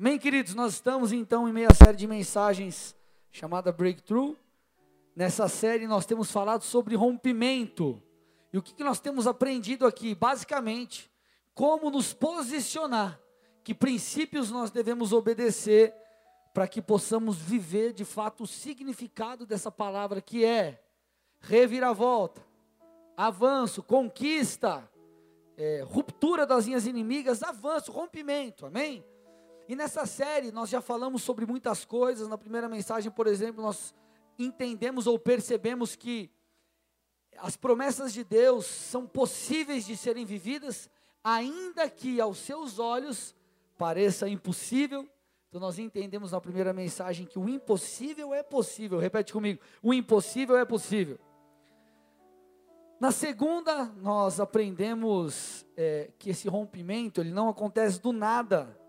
Amém, queridos? Nós estamos então em meia série de mensagens chamada Breakthrough. Nessa série nós temos falado sobre rompimento. E o que, que nós temos aprendido aqui? Basicamente, como nos posicionar, que princípios nós devemos obedecer para que possamos viver de fato o significado dessa palavra que é reviravolta, avanço, conquista, é, ruptura das linhas inimigas, avanço, rompimento, amém? E nessa série nós já falamos sobre muitas coisas. Na primeira mensagem, por exemplo, nós entendemos ou percebemos que as promessas de Deus são possíveis de serem vividas, ainda que aos seus olhos pareça impossível. Então nós entendemos na primeira mensagem que o impossível é possível. Repete comigo: o impossível é possível. Na segunda, nós aprendemos é, que esse rompimento ele não acontece do nada.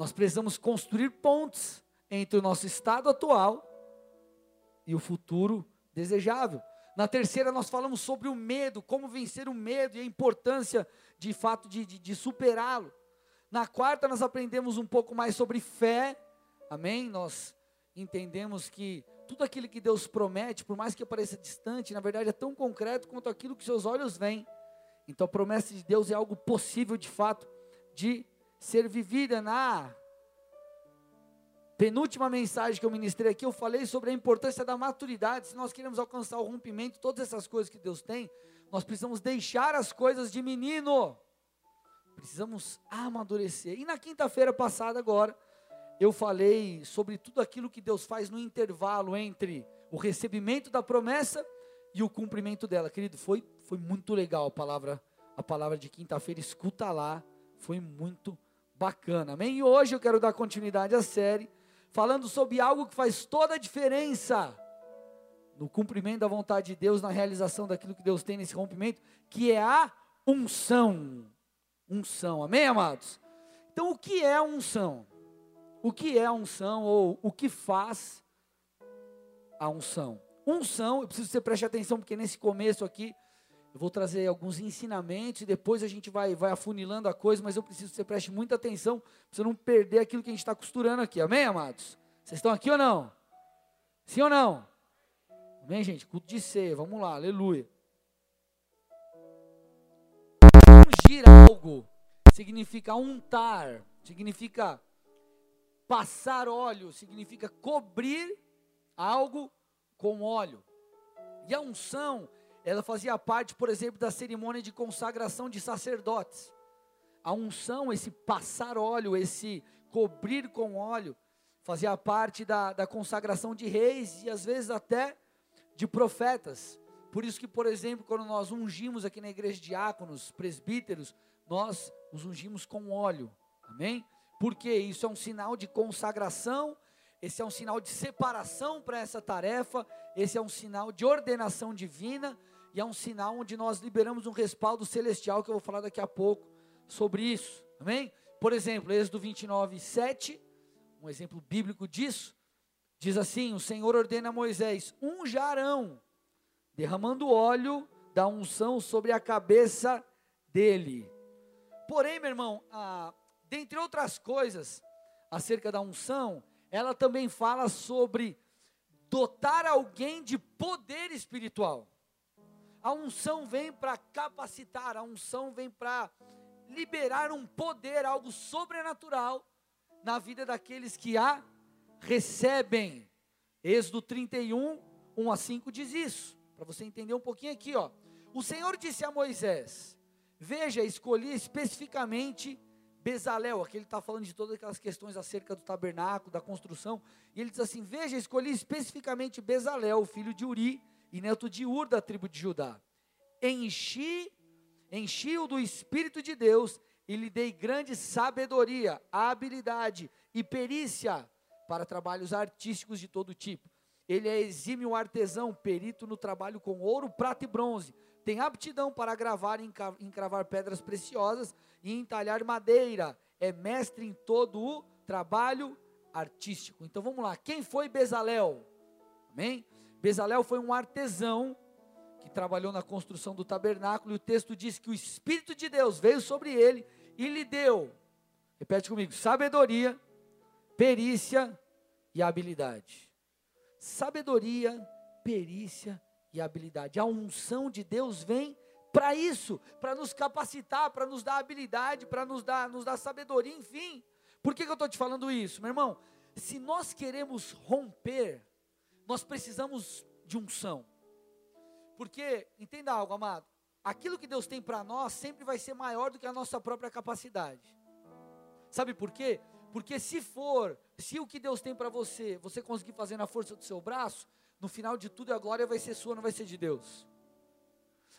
Nós precisamos construir pontes entre o nosso estado atual e o futuro desejável. Na terceira, nós falamos sobre o medo, como vencer o medo e a importância de fato de, de, de superá-lo. Na quarta, nós aprendemos um pouco mais sobre fé, amém? Nós entendemos que tudo aquilo que Deus promete, por mais que pareça distante, na verdade é tão concreto quanto aquilo que seus olhos veem. Então a promessa de Deus é algo possível de fato de ser vivida. Na penúltima mensagem que eu ministrei aqui, eu falei sobre a importância da maturidade. Se nós queremos alcançar o rompimento, todas essas coisas que Deus tem, nós precisamos deixar as coisas de menino. Precisamos amadurecer. E na quinta-feira passada agora, eu falei sobre tudo aquilo que Deus faz no intervalo entre o recebimento da promessa e o cumprimento dela. Querido, foi, foi muito legal a palavra, a palavra de quinta-feira, escuta lá, foi muito bacana. Amém? E hoje eu quero dar continuidade à série, falando sobre algo que faz toda a diferença no cumprimento da vontade de Deus, na realização daquilo que Deus tem nesse rompimento, que é a unção. Unção. Amém, amados? Então, o que é unção? o que é unção ou o que faz a unção. Unção, eu preciso que você preste atenção, porque nesse começo aqui, eu vou trazer alguns ensinamentos e depois a gente vai, vai afunilando a coisa, mas eu preciso que você preste muita atenção, para você não perder aquilo que a gente está costurando aqui, amém, amados? Vocês estão aqui ou não? Sim ou não? Amém, gente? Culto de ceia, vamos lá, aleluia. Ungir algo significa untar, significa Passar óleo significa cobrir algo com óleo. E a unção, ela fazia parte, por exemplo, da cerimônia de consagração de sacerdotes. A unção, esse passar óleo, esse cobrir com óleo, fazia parte da, da consagração de reis e às vezes até de profetas. Por isso que, por exemplo, quando nós ungimos aqui na igreja diáconos, presbíteros, nós os ungimos com óleo. Amém? porque isso é um sinal de consagração, esse é um sinal de separação para essa tarefa, esse é um sinal de ordenação divina e é um sinal onde nós liberamos um respaldo celestial que eu vou falar daqui a pouco sobre isso. Amém? Por exemplo, Êxodo 29, 7, um exemplo bíblico disso, diz assim: O Senhor ordena a Moisés: um jarão, derramando óleo da unção sobre a cabeça dele. Porém, meu irmão, a, dentre outras coisas, acerca da unção, ela também fala sobre dotar alguém de poder espiritual. A unção vem para capacitar, a unção vem para liberar um poder, algo sobrenatural na vida daqueles que a recebem. Êxodo 31, 1 a 5 diz isso, para você entender um pouquinho aqui, ó. O Senhor disse a Moisés: Veja, escolhi especificamente Bezalel, aqui ele está falando de todas aquelas questões acerca do tabernáculo, da construção, e ele diz assim: Veja, escolhi especificamente Bezalel, filho de Uri, e neto de Ur, da tribo de Judá. Enchi, enchi-o do Espírito de Deus, e lhe dei grande sabedoria, habilidade e perícia para trabalhos artísticos de todo tipo. Ele é exímio artesão, perito no trabalho com ouro, prata e bronze tem aptidão para gravar e encravar pedras preciosas e entalhar madeira. É mestre em todo o trabalho artístico. Então vamos lá. Quem foi Bezalel? Amém? Bezalel foi um artesão que trabalhou na construção do tabernáculo e o texto diz que o Espírito de Deus veio sobre ele e lhe deu, repete comigo, sabedoria, perícia e habilidade. Sabedoria, perícia e habilidade. A unção de Deus vem para isso, para nos capacitar, para nos dar habilidade, para nos dar, nos dar sabedoria, enfim. Por que, que eu estou te falando isso, meu irmão? Se nós queremos romper, nós precisamos de unção. Porque, entenda algo, amado, aquilo que Deus tem para nós sempre vai ser maior do que a nossa própria capacidade. Sabe por quê? Porque se for, se o que Deus tem para você, você conseguir fazer na força do seu braço, no final de tudo a glória vai ser sua, não vai ser de Deus.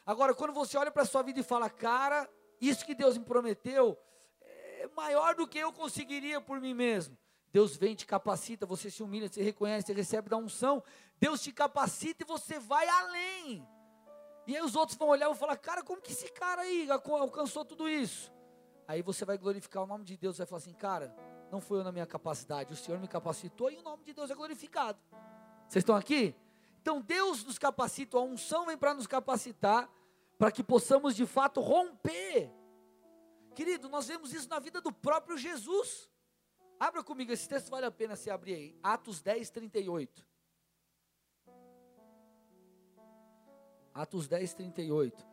Agora, quando você olha para a sua vida e fala, cara, isso que Deus me prometeu é maior do que eu conseguiria por mim mesmo. Deus vem, te capacita, você se humilha, você reconhece, você recebe da unção. Deus te capacita e você vai além. E aí os outros vão olhar e vão falar, cara, como que esse cara aí alcançou tudo isso? Aí você vai glorificar o nome de Deus, vai falar assim, cara, não foi eu na minha capacidade, o Senhor me capacitou e o nome de Deus é glorificado. Vocês estão aqui? Então Deus nos capacita, a unção vem para nos capacitar, para que possamos de fato romper. Querido, nós vemos isso na vida do próprio Jesus. Abra comigo, esse texto vale a pena se abrir aí. Atos 10, 38. Atos 10, 38.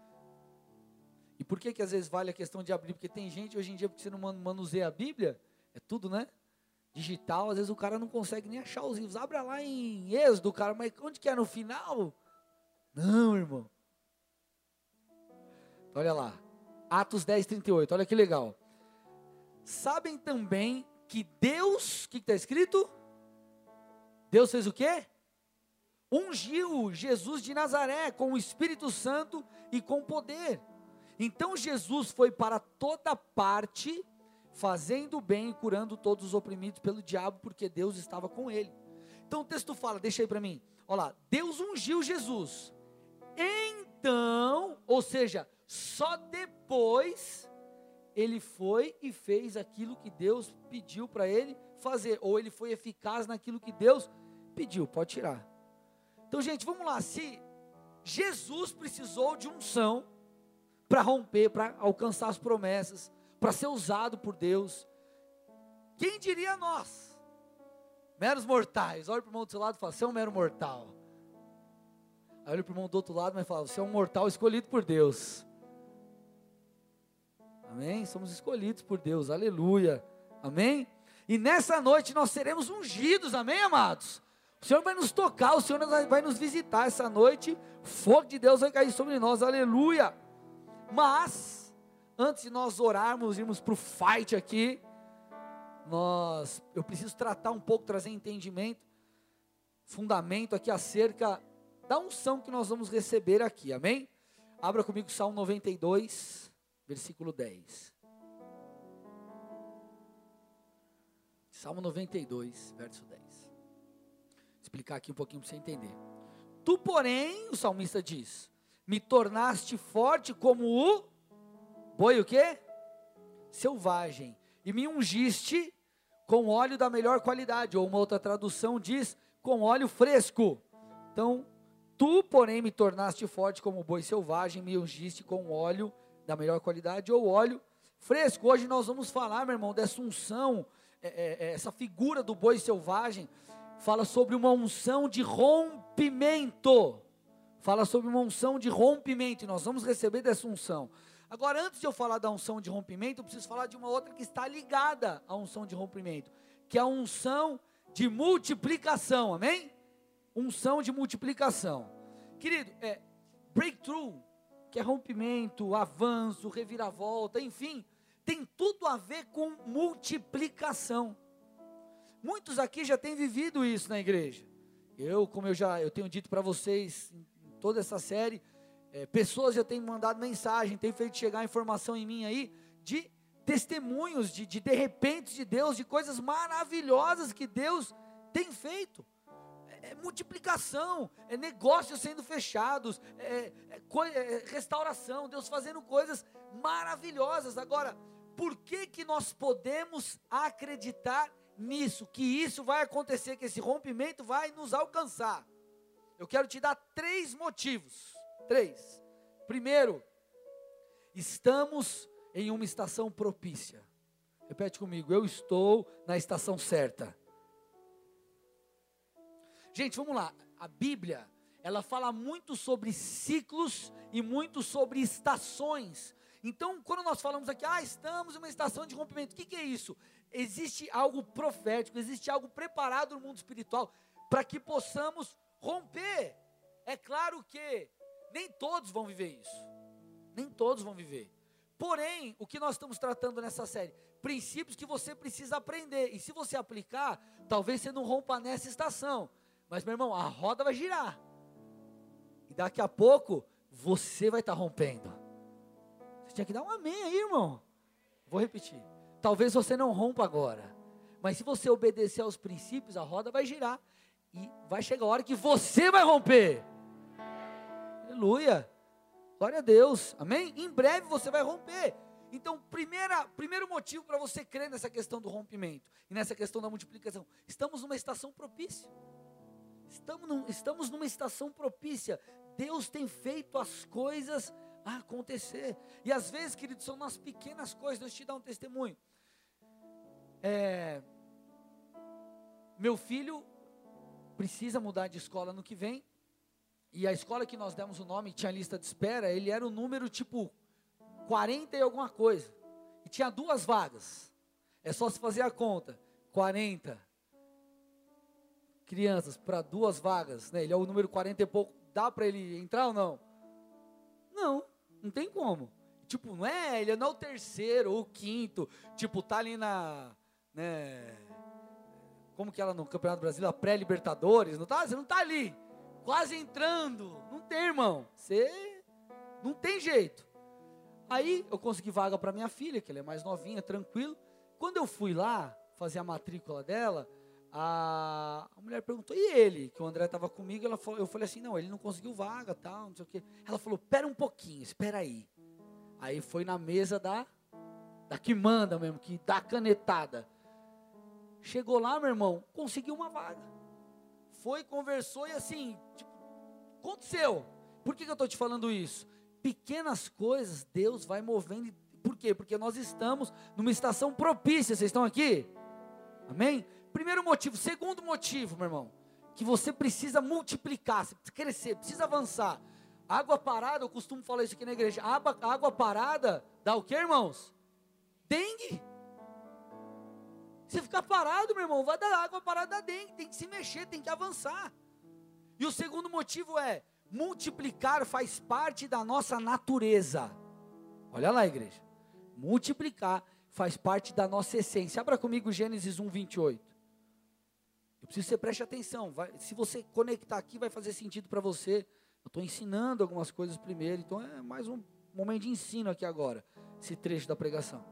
E por que que às vezes vale a questão de abrir? Porque tem gente hoje em dia, porque você não manuseia a Bíblia, é tudo, né? digital, às vezes o cara não consegue nem achar os livros. Abra lá em Êxodo, cara, mas onde que é no final? Não, irmão. Olha lá. Atos 10, 38. Olha que legal. Sabem também que Deus, o que está escrito? Deus fez o quê? Ungiu Jesus de Nazaré com o Espírito Santo e com poder. Então Jesus foi para toda parte fazendo bem e curando todos os oprimidos pelo diabo, porque Deus estava com ele. Então o texto fala, deixa aí para mim. Olha lá, Deus ungiu Jesus. Então, ou seja, só depois ele foi e fez aquilo que Deus pediu para ele fazer, ou ele foi eficaz naquilo que Deus pediu. Pode tirar. Então, gente, vamos lá. Se Jesus precisou de unção para romper, para alcançar as promessas, para ser usado por Deus. Quem diria nós? Meros mortais. Olha para o irmão do seu lado e fala: Você é um mero mortal. Aí olha para o irmão do outro lado e fala: Você é um mortal escolhido por Deus. Amém? Somos escolhidos por Deus. Aleluia. Amém? E nessa noite nós seremos ungidos. Amém, amados? O Senhor vai nos tocar, o Senhor vai nos visitar essa noite. fogo de Deus vai cair sobre nós. Aleluia. Mas antes de nós orarmos, irmos para o fight aqui, nós, eu preciso tratar um pouco, trazer entendimento, fundamento aqui acerca da unção que nós vamos receber aqui, amém? Abra comigo Salmo 92, versículo 10. Salmo 92, verso 10. Vou explicar aqui um pouquinho para você entender. Tu, porém, o salmista diz: Me tornaste forte como o boi o quê? Selvagem. E me ungiste com óleo da melhor qualidade. Ou uma outra tradução diz, com óleo fresco. Então, tu, porém, me tornaste forte como boi selvagem, me ungiste com óleo da melhor qualidade, ou óleo fresco. Hoje nós vamos falar, meu irmão, dessa unção, é, é, é essa figura do boi selvagem, fala sobre uma unção de rompimento. Fala sobre uma unção de rompimento, e nós vamos receber dessa unção. Agora, antes de eu falar da unção de rompimento, eu preciso falar de uma outra que está ligada à unção de rompimento, que é a unção de multiplicação, amém? Unção de multiplicação. Querido, é breakthrough, que é rompimento, avanço, reviravolta, enfim, tem tudo a ver com multiplicação. Muitos aqui já têm vivido isso na igreja. Eu, como eu já eu tenho dito para vocês em toda essa série, é, pessoas já têm mandado mensagem, têm feito chegar informação em mim aí de testemunhos, de, de de repente de Deus, de coisas maravilhosas que Deus tem feito. É, multiplicação, é negócios sendo fechados, é, é, é, restauração, Deus fazendo coisas maravilhosas. Agora, por que que nós podemos acreditar nisso, que isso vai acontecer, que esse rompimento vai nos alcançar? Eu quero te dar três motivos Três. Primeiro, estamos em uma estação propícia. Repete comigo, eu estou na estação certa. Gente, vamos lá. A Bíblia, ela fala muito sobre ciclos e muito sobre estações. Então, quando nós falamos aqui, ah, estamos em uma estação de rompimento, o que, que é isso? Existe algo profético, existe algo preparado no mundo espiritual para que possamos romper. É claro que nem todos vão viver isso. Nem todos vão viver. Porém, o que nós estamos tratando nessa série? Princípios que você precisa aprender. E se você aplicar, talvez você não rompa nessa estação. Mas, meu irmão, a roda vai girar. E daqui a pouco, você vai estar tá rompendo. Você tinha que dar um amém aí, irmão. Vou repetir. Talvez você não rompa agora. Mas se você obedecer aos princípios, a roda vai girar. E vai chegar a hora que você vai romper. Aleluia. Glória a Deus. Amém? Em breve você vai romper. Então, primeira, primeiro motivo para você crer nessa questão do rompimento e nessa questão da multiplicação. Estamos numa estação propícia. Estamos, num, estamos numa estação propícia. Deus tem feito as coisas acontecer. E às vezes, queridos, são nas pequenas coisas. Deus te dá um testemunho. É, meu filho precisa mudar de escola no que vem. E a escola que nós demos o nome, tinha lista de espera, ele era o número tipo 40 e alguma coisa. E tinha duas vagas. É só se fazer a conta. 40 crianças para duas vagas, né? Ele é o número 40 e pouco. Dá para ele entrar ou não? Não, não tem como. Tipo, não é, ele não é o terceiro ou o quinto. Tipo, tá ali na, né, como que ela no Campeonato Brasileiro, a pré-libertadores, não tá? Você não tá ali, quase entrando. Não tem, irmão. Você não tem jeito. Aí eu consegui vaga para minha filha, que ela é mais novinha, tranquilo. Quando eu fui lá fazer a matrícula dela, a, mulher perguntou, e ele? Que o André estava comigo, ela falou, eu falei assim, não, ele não conseguiu vaga, tal, não sei o quê. Ela falou, pera um pouquinho, espera aí. Aí foi na mesa da, da que manda mesmo, que dá canetada. Chegou lá, meu irmão, conseguiu uma vaga. Foi, conversou e assim, tipo, aconteceu. Por que, que eu estou te falando isso? Pequenas coisas Deus vai movendo. Por quê? Porque nós estamos numa estação propícia. Vocês estão aqui? Amém? Primeiro motivo. Segundo motivo, meu irmão, que você precisa multiplicar, você precisa crescer, precisa avançar. Água parada, eu costumo falar isso aqui na igreja. Água, água parada dá o que, irmãos? Dengue. Se ficar parado, meu irmão, vai dar água parada da dengue, tem que se mexer, tem que avançar. E o segundo motivo é: multiplicar faz parte da nossa natureza. Olha lá, igreja. Multiplicar faz parte da nossa essência. Abra comigo Gênesis 1, 28. Eu preciso que você preste atenção. Vai, se você conectar aqui, vai fazer sentido para você. Eu estou ensinando algumas coisas primeiro, então é mais um momento de ensino aqui agora, esse trecho da pregação.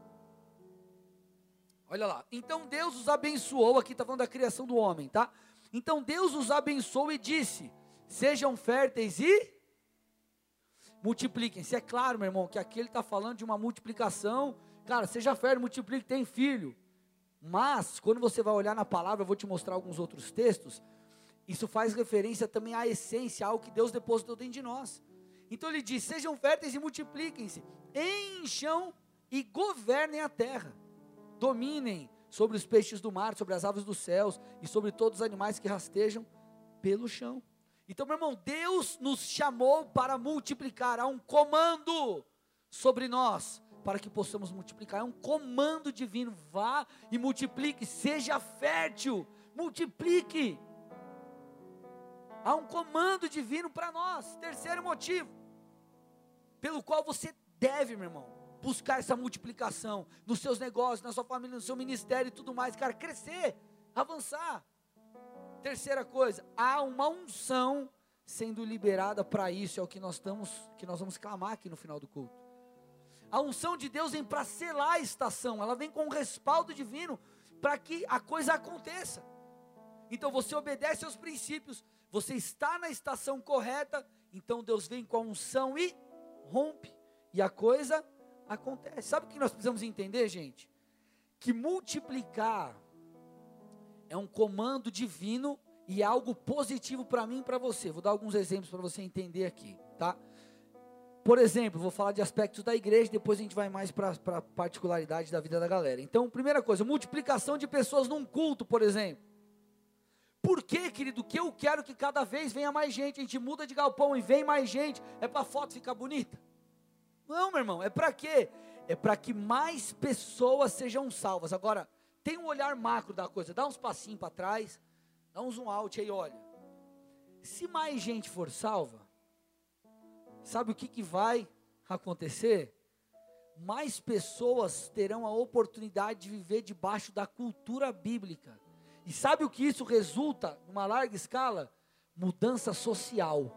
Olha lá. Então Deus os abençoou. Aqui está falando da criação do homem, tá? Então Deus os abençoou e disse: Sejam férteis e multipliquem-se. É claro, meu irmão, que aqui ele está falando de uma multiplicação. Cara, seja fértil, multiplique, tem filho. Mas, quando você vai olhar na palavra, eu vou te mostrar alguns outros textos. Isso faz referência também à essência, ao que Deus depositou dentro de nós. Então ele diz: Sejam férteis e multipliquem-se, encham e governem a terra dominem sobre os peixes do mar, sobre as aves dos céus e sobre todos os animais que rastejam pelo chão. Então, meu irmão, Deus nos chamou para multiplicar, há um comando sobre nós para que possamos multiplicar. É um comando divino. Vá e multiplique, seja fértil, multiplique. Há um comando divino para nós. Terceiro motivo, pelo qual você deve, meu irmão, buscar essa multiplicação nos seus negócios, na sua família, no seu ministério e tudo mais, cara, crescer, avançar. Terceira coisa, há uma unção sendo liberada para isso, é o que nós estamos, que nós vamos clamar aqui no final do culto. A unção de Deus vem para selar a estação, ela vem com um respaldo divino para que a coisa aconteça. Então você obedece aos princípios, você está na estação correta, então Deus vem com a unção e rompe, e a coisa acontece. Sabe o que nós precisamos entender, gente? Que multiplicar é um comando divino e é algo positivo para mim e para você. Vou dar alguns exemplos para você entender aqui, tá? Por exemplo, vou falar de aspectos da igreja, depois a gente vai mais para a particularidade da vida da galera. Então, primeira coisa, multiplicação de pessoas num culto, por exemplo. Por quê, querido? Que eu quero que cada vez venha mais gente. A gente muda de galpão e vem mais gente. É para a foto ficar bonita? Não, meu irmão. É para quê? É para que mais pessoas sejam salvas. Agora, tem um olhar macro da coisa. Dá uns passinhos para trás. Dá um zoom out aí, olha. Se mais gente for salva, sabe o que, que vai acontecer? Mais pessoas terão a oportunidade de viver debaixo da cultura bíblica. E sabe o que isso resulta, numa larga escala? Mudança social.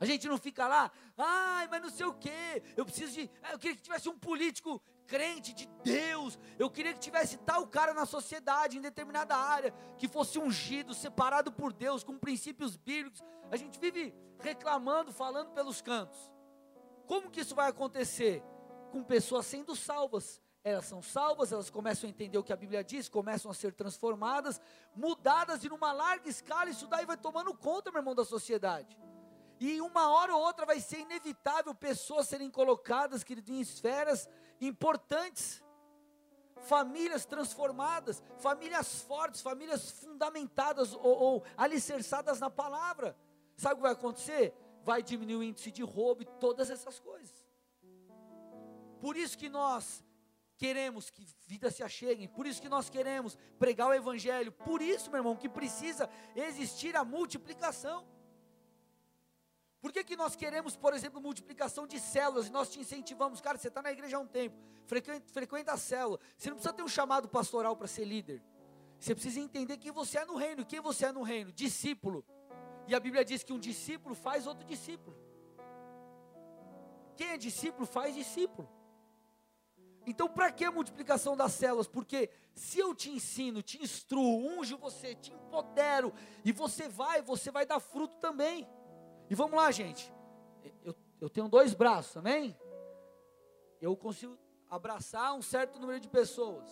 A gente não fica lá, ai, mas não sei o quê, eu preciso de, eu queria que tivesse um político crente de Deus, eu queria que tivesse tal cara na sociedade, em determinada área, que fosse ungido, separado por Deus, com princípios bíblicos. A gente vive reclamando, falando pelos cantos. Como que isso vai acontecer? Com pessoas sendo salvas, elas são salvas, elas começam a entender o que a Bíblia diz, começam a ser transformadas, mudadas, e numa larga escala, isso daí vai tomando conta, meu irmão, da sociedade. E uma hora ou outra vai ser inevitável pessoas serem colocadas, querido, em esferas importantes. Famílias transformadas, famílias fortes, famílias fundamentadas ou, ou alicerçadas na palavra. Sabe o que vai acontecer? Vai diminuir o índice de roubo e todas essas coisas. Por isso que nós queremos que vidas se acheguem, por isso que nós queremos pregar o Evangelho, por isso, meu irmão, que precisa existir a multiplicação. Por que, que nós queremos, por exemplo, multiplicação de células e nós te incentivamos? Cara, você está na igreja há um tempo, frequenta, frequenta a célula, você não precisa ter um chamado pastoral para ser líder, você precisa entender quem você é no reino, quem você é no reino, discípulo. E a Bíblia diz que um discípulo faz outro discípulo. Quem é discípulo faz discípulo. Então, para que a multiplicação das células? Porque se eu te ensino, te instruo, unjo você, te empodero, e você vai, você vai dar fruto também. E vamos lá, gente. Eu, eu tenho dois braços, amém? Eu consigo abraçar um certo número de pessoas.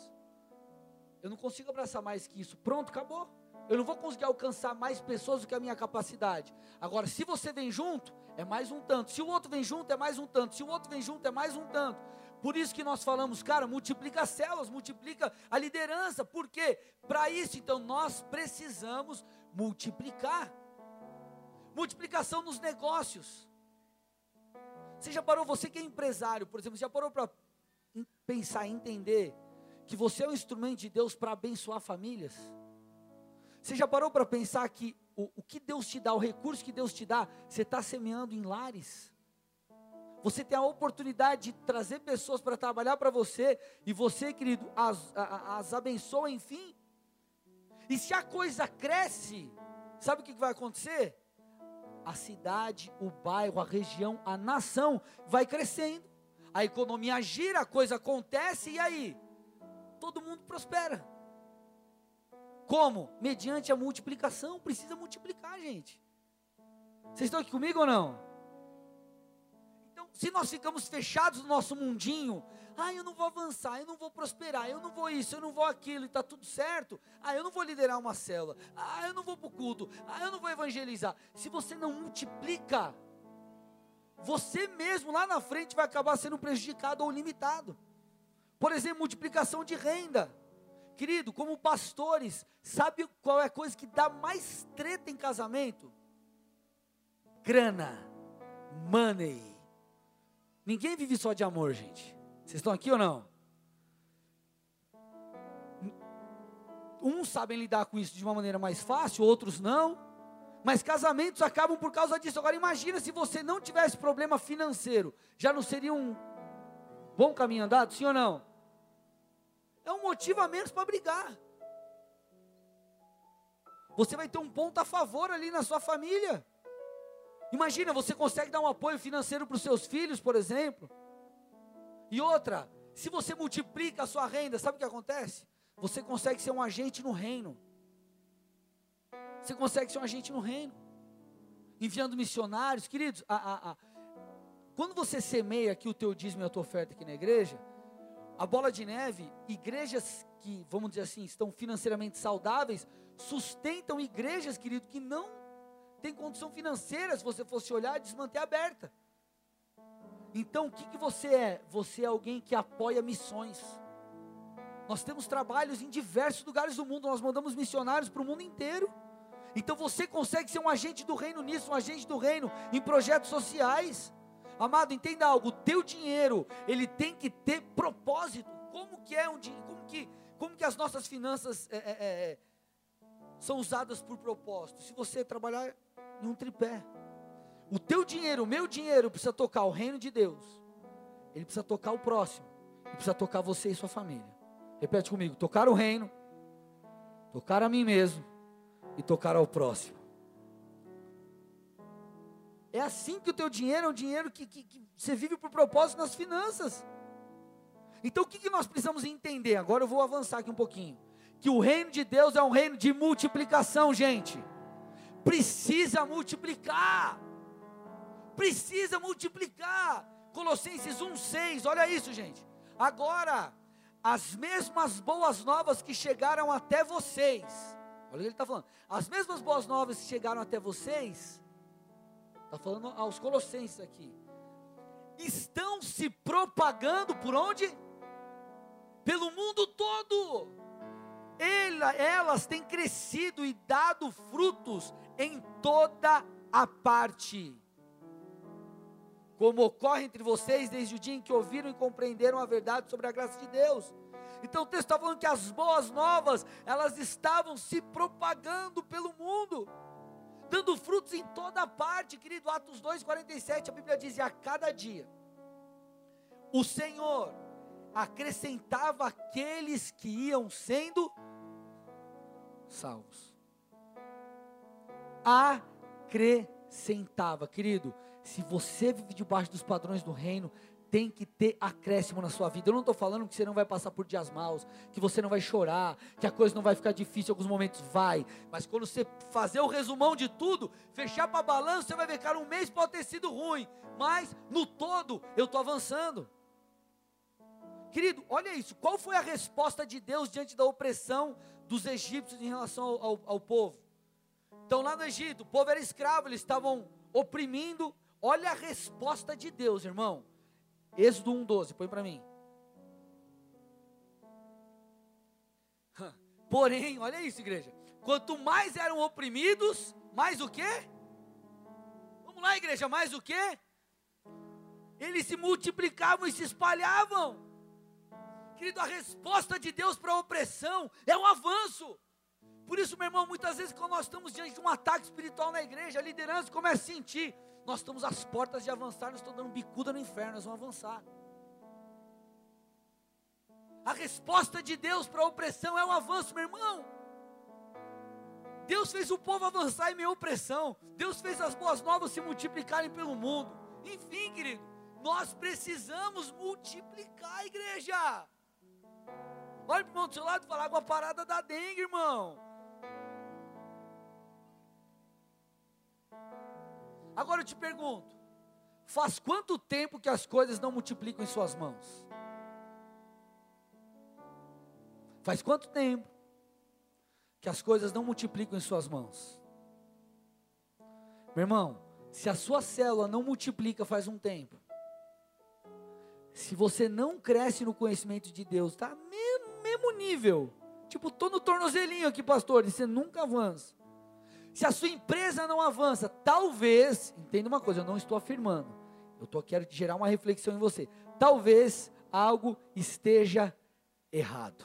Eu não consigo abraçar mais que isso. Pronto, acabou. Eu não vou conseguir alcançar mais pessoas do que a minha capacidade. Agora, se você vem junto, é mais um tanto. Se o outro vem junto, é mais um tanto. Se o outro vem junto, é mais um tanto. Por isso que nós falamos, cara, multiplica as células, multiplica a liderança. Por quê? Para isso, então, nós precisamos multiplicar. Multiplicação nos negócios. Você já parou, você que é empresário, por exemplo, já parou para pensar entender que você é um instrumento de Deus para abençoar famílias? Você já parou para pensar que o, o que Deus te dá, o recurso que Deus te dá, você está semeando em lares? Você tem a oportunidade de trazer pessoas para trabalhar para você, e você, querido, as, as abençoa, enfim. E se a coisa cresce, sabe o que vai acontecer? A cidade, o bairro, a região, a nação vai crescendo, a economia gira, a coisa acontece, e aí? Todo mundo prospera. Como? Mediante a multiplicação, precisa multiplicar, gente. Vocês estão aqui comigo ou não? se nós ficamos fechados no nosso mundinho, ah, eu não vou avançar, eu não vou prosperar, eu não vou isso, eu não vou aquilo, e está tudo certo, ah, eu não vou liderar uma célula, ah, eu não vou para o culto, ah, eu não vou evangelizar. Se você não multiplica, você mesmo lá na frente vai acabar sendo prejudicado ou limitado. Por exemplo, multiplicação de renda. Querido, como pastores, sabe qual é a coisa que dá mais treta em casamento? Grana, money. Ninguém vive só de amor, gente. Vocês estão aqui ou não? Uns sabem lidar com isso de uma maneira mais fácil, outros não. Mas casamentos acabam por causa disso. Agora imagina se você não tivesse problema financeiro, já não seria um bom caminho andado, sim ou não? É um motivo a menos para brigar. Você vai ter um ponto a favor ali na sua família. Imagina, você consegue dar um apoio financeiro para os seus filhos, por exemplo. E outra, se você multiplica a sua renda, sabe o que acontece? Você consegue ser um agente no reino. Você consegue ser um agente no reino. Enviando missionários, queridos. A, a, a, quando você semeia aqui o teu dízimo e a tua oferta aqui na igreja, a bola de neve, igrejas que, vamos dizer assim, estão financeiramente saudáveis, sustentam igrejas, querido, que não tem condição financeira, se você fosse olhar, de se manter aberta. Então, o que, que você é? Você é alguém que apoia missões. Nós temos trabalhos em diversos lugares do mundo, nós mandamos missionários para o mundo inteiro. Então você consegue ser um agente do reino nisso, um agente do reino em projetos sociais. Amado, entenda algo, o teu dinheiro, ele tem que ter propósito. Como que é um como que, como que as nossas finanças é, é, é, são usadas por propósito? Se você trabalhar em um tripé. O teu dinheiro, o meu dinheiro precisa tocar o reino de Deus. Ele precisa tocar o próximo. Ele precisa tocar você e sua família. Repete comigo: tocar o reino, tocar a mim mesmo e tocar ao próximo. É assim que o teu dinheiro é um dinheiro que, que, que você vive por propósito nas finanças. Então o que, que nós precisamos entender? Agora eu vou avançar aqui um pouquinho. Que o reino de Deus é um reino de multiplicação, gente. Precisa multiplicar. Precisa multiplicar. Colossenses 1,6, olha isso, gente. Agora, as mesmas boas novas que chegaram até vocês, olha o que ele está falando, as mesmas boas novas que chegaram até vocês, está falando aos Colossenses aqui, estão se propagando por onde? Pelo mundo todo. Ela, elas têm crescido e dado frutos em toda a parte. Como ocorre entre vocês desde o dia em que ouviram e compreenderam a verdade sobre a graça de Deus. Então o texto está falando que as boas novas, elas estavam se propagando pelo mundo, dando frutos em toda parte, querido. Atos 2,47, a Bíblia diz: e a cada dia, o Senhor acrescentava aqueles que iam sendo salvos. Acrescentava, querido. Se você vive debaixo dos padrões do reino, tem que ter acréscimo na sua vida. Eu não estou falando que você não vai passar por dias maus, que você não vai chorar, que a coisa não vai ficar difícil em alguns momentos, vai. Mas quando você fazer o resumão de tudo, fechar para balanço, você vai ver, cara, um mês pode ter sido ruim, mas no todo eu estou avançando. Querido, olha isso, qual foi a resposta de Deus diante da opressão dos egípcios em relação ao, ao, ao povo? Então, lá no Egito, o povo era escravo, eles estavam oprimindo. Olha a resposta de Deus, irmão. Êxodo 1,12, põe para mim. Porém, olha isso, igreja. Quanto mais eram oprimidos, mais o quê? Vamos lá, igreja, mais o quê? Eles se multiplicavam e se espalhavam. Querido, a resposta de Deus para a opressão é um avanço. Por isso, meu irmão, muitas vezes quando nós estamos diante de um ataque espiritual na igreja, a liderança começa a sentir, nós estamos às portas de avançar, nós estamos dando bicuda no inferno, nós vamos avançar. A resposta de Deus para a opressão é um avanço, meu irmão. Deus fez o povo avançar em à opressão. Deus fez as boas novas se multiplicarem pelo mundo. Enfim, querido, nós precisamos multiplicar a igreja. Olha para o irmão do seu lado e fala: água parada da dengue, irmão. Agora eu te pergunto: faz quanto tempo que as coisas não multiplicam em suas mãos? Faz quanto tempo que as coisas não multiplicam em suas mãos? Meu irmão, se a sua célula não multiplica faz um tempo, se você não cresce no conhecimento de Deus, está mesmo, mesmo nível, tipo, estou no tornozelinho aqui, pastor, e você nunca avança. Se a sua empresa não avança, talvez, entenda uma coisa, eu não estou afirmando, eu tô, quero gerar uma reflexão em você. Talvez algo esteja errado.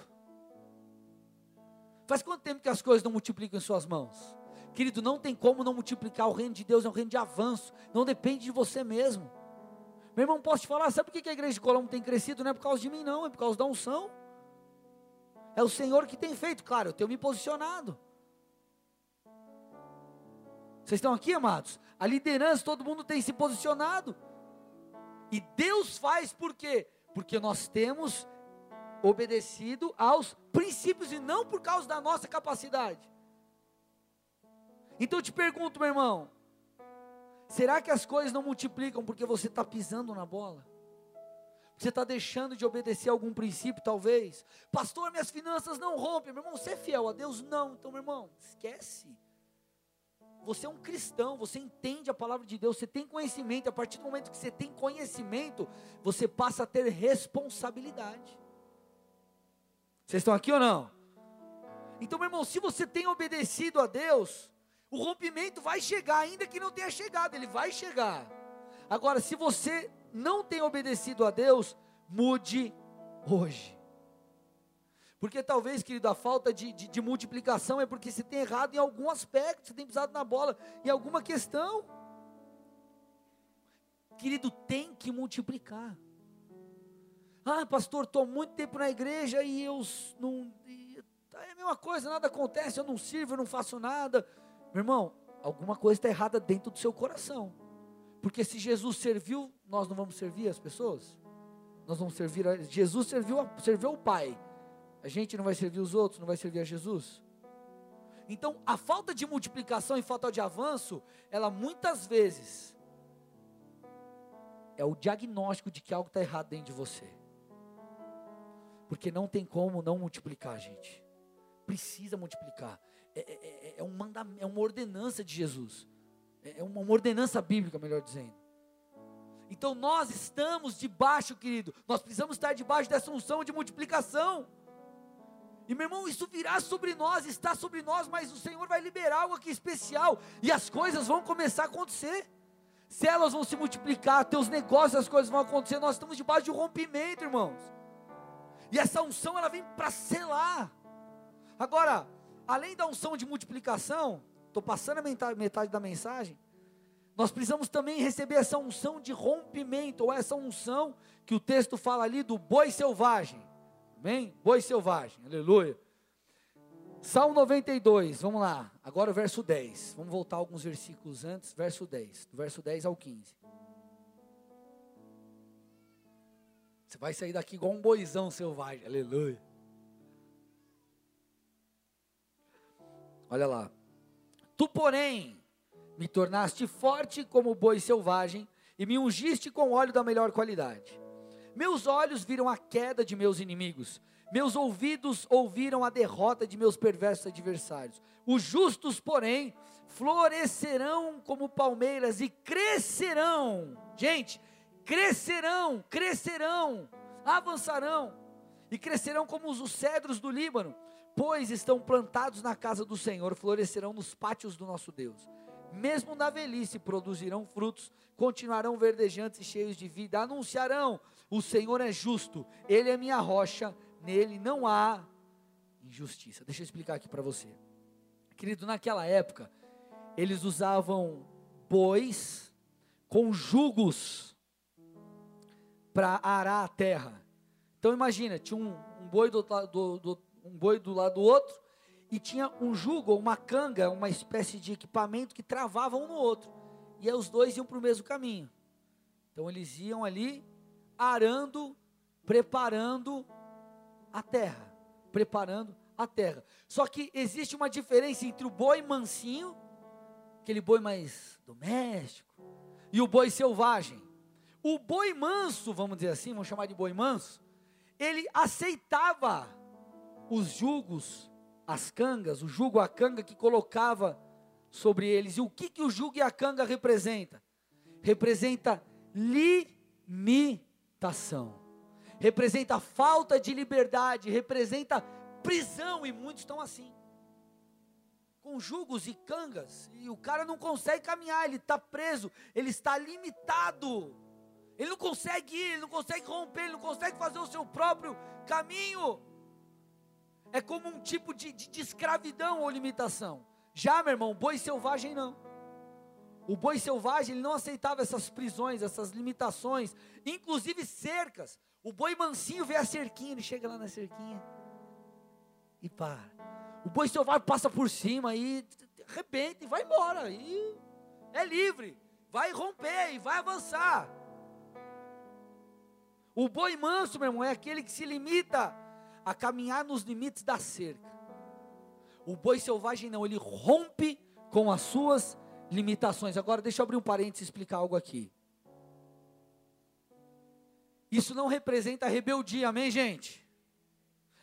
Faz quanto tempo que as coisas não multiplicam em suas mãos? Querido, não tem como não multiplicar. O reino de Deus é um reino de avanço. Não depende de você mesmo. Meu irmão, posso te falar, sabe por que a igreja de Colombo tem crescido? Não é por causa de mim, não, é por causa da unção. É o Senhor que tem feito, claro, eu tenho me posicionado. Vocês estão aqui, amados? A liderança, todo mundo tem se posicionado. E Deus faz por quê? Porque nós temos obedecido aos princípios e não por causa da nossa capacidade. Então eu te pergunto, meu irmão: será que as coisas não multiplicam porque você está pisando na bola? Você está deixando de obedecer algum princípio, talvez? Pastor, minhas finanças não rompem. Meu irmão, você é fiel a Deus? Não. Então, meu irmão, esquece. Você é um cristão, você entende a palavra de Deus, você tem conhecimento, a partir do momento que você tem conhecimento, você passa a ter responsabilidade. Vocês estão aqui ou não? Então, meu irmão, se você tem obedecido a Deus, o rompimento vai chegar, ainda que não tenha chegado, ele vai chegar. Agora, se você não tem obedecido a Deus, mude hoje. Porque talvez, querido, a falta de, de, de, multiplicação é porque você tem errado em algum aspecto, você tem pisado na bola em alguma questão. Querido, tem que multiplicar. Ah, pastor, estou muito tempo na igreja e eu não. E, é a mesma coisa, nada acontece, eu não sirvo, eu não faço nada. Meu irmão, alguma coisa está errada dentro do seu coração. Porque se Jesus serviu, nós não vamos servir as pessoas? Nós vamos servir a, Jesus serviu, serviu o Pai. A gente não vai servir os outros, não vai servir a Jesus. Então, a falta de multiplicação e falta de avanço, ela muitas vezes é o diagnóstico de que algo está errado dentro de você. Porque não tem como não multiplicar, gente. Precisa multiplicar. É, é, é, é um é uma ordenança de Jesus. É, é uma ordenança bíblica, melhor dizendo. Então nós estamos debaixo, querido, nós precisamos estar debaixo dessa unção de multiplicação. E meu irmão, isso virá sobre nós, está sobre nós, mas o Senhor vai liberar algo aqui especial e as coisas vão começar a acontecer. Células vão se multiplicar, teus negócios, as coisas vão acontecer. Nós estamos debaixo de um rompimento, irmãos. E essa unção ela vem para selar. Agora, além da unção de multiplicação, estou passando a metade, metade da mensagem. Nós precisamos também receber essa unção de rompimento, ou essa unção que o texto fala ali do boi selvagem. Amém? Boi selvagem, aleluia. Salmo 92, vamos lá. Agora o verso 10. Vamos voltar alguns versículos antes, verso 10. Do verso 10 ao 15. Você vai sair daqui igual um boizão selvagem, aleluia. Olha lá. Tu, porém, me tornaste forte como boi selvagem e me ungiste com óleo da melhor qualidade. Meus olhos viram a queda de meus inimigos, meus ouvidos ouviram a derrota de meus perversos adversários. Os justos, porém, florescerão como palmeiras e crescerão. Gente, crescerão, crescerão, avançarão e crescerão como os cedros do Líbano, pois estão plantados na casa do Senhor, florescerão nos pátios do nosso Deus mesmo na velhice produzirão frutos, continuarão verdejantes e cheios de vida, anunciarão: o Senhor é justo, Ele é minha rocha, nele não há injustiça. Deixa eu explicar aqui para você, querido. Naquela época, eles usavam bois com jugos para arar a terra. Então imagina, tinha um, um boi do, do, do, um boi do lado do outro e tinha um jugo, uma canga, uma espécie de equipamento que travava um no outro. E aí os dois iam para o mesmo caminho. Então eles iam ali arando, preparando a terra, preparando a terra. Só que existe uma diferença entre o boi mansinho, aquele boi mais doméstico, e o boi selvagem. O boi manso, vamos dizer assim, vamos chamar de boi manso, ele aceitava os jugos as cangas, o jugo, a canga que colocava sobre eles. E o que, que o jugo e a canga representa? Representa limitação. Representa falta de liberdade, representa prisão e muitos estão assim. Com jugos e cangas, e o cara não consegue caminhar, ele está preso, ele está limitado. Ele não consegue ir, ele não consegue romper, ele não consegue fazer o seu próprio caminho é como um tipo de, de, de escravidão ou limitação. Já, meu irmão, boi selvagem não. O boi selvagem não aceitava essas prisões, essas limitações, inclusive cercas. O boi mansinho vê a cerquinha, ele chega lá na cerquinha e para. O boi selvagem passa por cima e arrebenta e vai embora. E é livre, vai romper e vai avançar. O boi manso, meu irmão, é aquele que se limita a caminhar nos limites da cerca. O boi selvagem não, ele rompe com as suas limitações. Agora deixa eu abrir um parênteses e explicar algo aqui. Isso não representa rebeldia, amém, gente?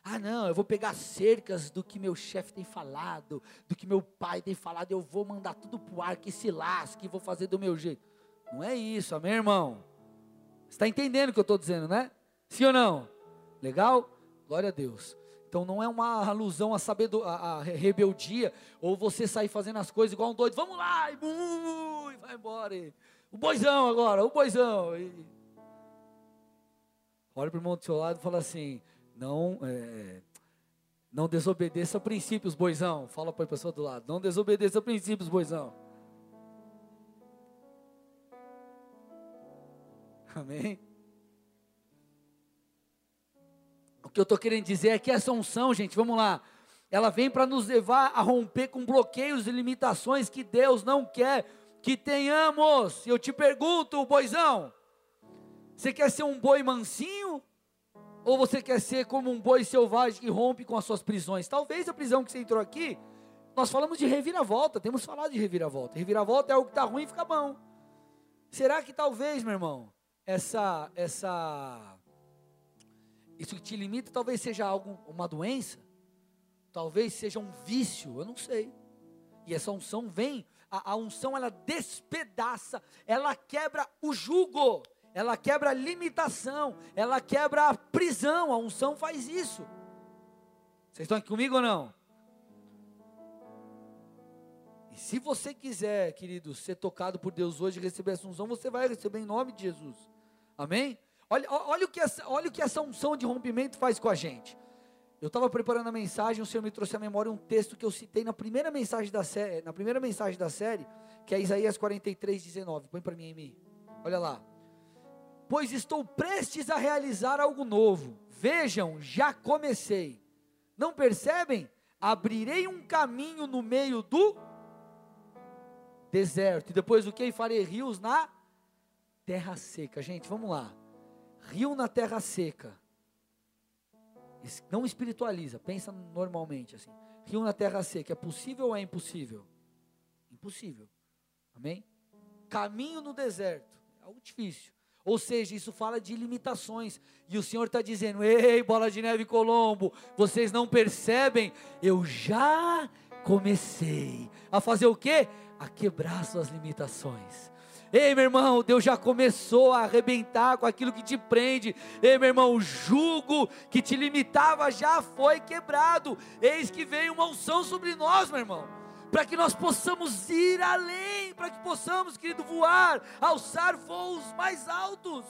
Ah, não, eu vou pegar cercas do que meu chefe tem falado, do que meu pai tem falado, eu vou mandar tudo pro ar, que se lasque, vou fazer do meu jeito. Não é isso, amém, irmão? Você está entendendo o que eu estou dizendo, né? Sim ou não? Legal? Glória a Deus. Então não é uma alusão a, sabedo, a, rebeldia, ou você sair fazendo as coisas igual um doido, vamos lá, e, e vai embora. E, o boizão agora, o boizão. E, olha para o irmão do seu lado e fala assim: não, é, não desobedeça princípios, boizão. Fala para a pessoa do lado: não desobedeça princípios, boizão. Amém? Que eu estou querendo dizer é que essa unção, gente, vamos lá, ela vem para nos levar a romper com bloqueios e limitações que Deus não quer que tenhamos. Eu te pergunto, boizão, você quer ser um boi mansinho? Ou você quer ser como um boi selvagem que rompe com as suas prisões? Talvez a prisão que você entrou aqui, nós falamos de reviravolta, temos falado de reviravolta. Reviravolta é algo que está ruim e fica bom. Será que talvez, meu irmão, essa, essa, isso que te limita, talvez seja algo, uma doença, talvez seja um vício, eu não sei. E essa unção vem, a, a unção ela despedaça, ela quebra o jugo, ela quebra a limitação, ela quebra a prisão, a unção faz isso. Vocês estão aqui comigo ou não? E se você quiser, querido, ser tocado por Deus hoje e receber essa unção, você vai receber em nome de Jesus. Amém? Olha, olha, o que essa, olha o que essa unção de rompimento faz com a gente. Eu estava preparando a mensagem, o Senhor me trouxe à memória um texto que eu citei na primeira mensagem da série, na primeira mensagem da série, que é Isaías 43, 19. Põe para mim, Amy. Olha lá. Pois estou prestes a realizar algo novo. Vejam, já comecei. Não percebem? Abrirei um caminho no meio do deserto. E depois o que? Farei rios na terra seca. Gente, vamos lá. Rio na terra seca. Não espiritualiza, pensa normalmente assim. Rio na terra seca, é possível ou é impossível? Impossível. Amém? Caminho no deserto, é algo difícil. Ou seja, isso fala de limitações. E o Senhor está dizendo: Ei, bola de neve Colombo, vocês não percebem? Eu já comecei a fazer o quê? A quebrar suas limitações. Ei, meu irmão, Deus já começou a arrebentar com aquilo que te prende. Ei, meu irmão, o jugo que te limitava já foi quebrado. Eis que veio uma unção sobre nós, meu irmão. Para que nós possamos ir além, para que possamos, querido, voar, alçar voos mais altos.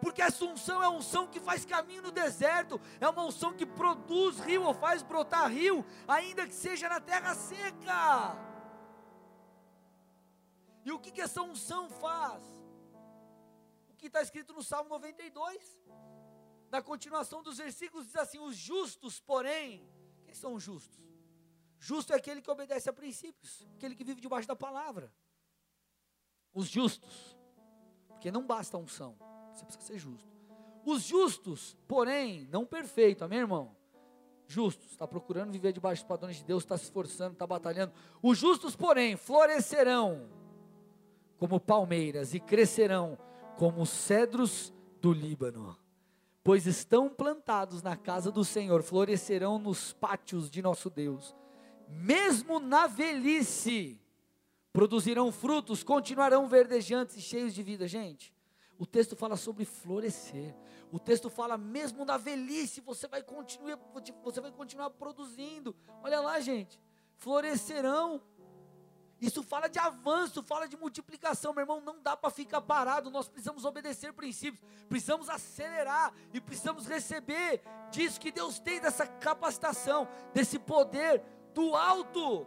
Porque essa unção é uma unção que faz caminho no deserto, é uma unção que produz rio ou faz brotar rio, ainda que seja na terra seca. E o que, que essa unção faz? O que está escrito no Salmo 92, na continuação dos versículos, diz assim: Os justos, porém, quem são os justos? Justo é aquele que obedece a princípios, aquele que vive debaixo da palavra. Os justos, porque não basta a unção, você precisa ser justo. Os justos, porém, não perfeito, amém, irmão? Justos, está procurando viver debaixo dos padrões de Deus, está se esforçando, está batalhando. Os justos, porém, florescerão como palmeiras e crescerão como cedros do Líbano, pois estão plantados na casa do Senhor, florescerão nos pátios de nosso Deus, mesmo na velhice, produzirão frutos, continuarão verdejantes e cheios de vida. Gente, o texto fala sobre florescer. O texto fala mesmo na velhice você vai continuar, você vai continuar produzindo. Olha lá, gente, florescerão isso fala de avanço, fala de multiplicação, meu irmão. Não dá para ficar parado. Nós precisamos obedecer princípios, precisamos acelerar e precisamos receber disso que Deus tem, dessa capacitação, desse poder do alto.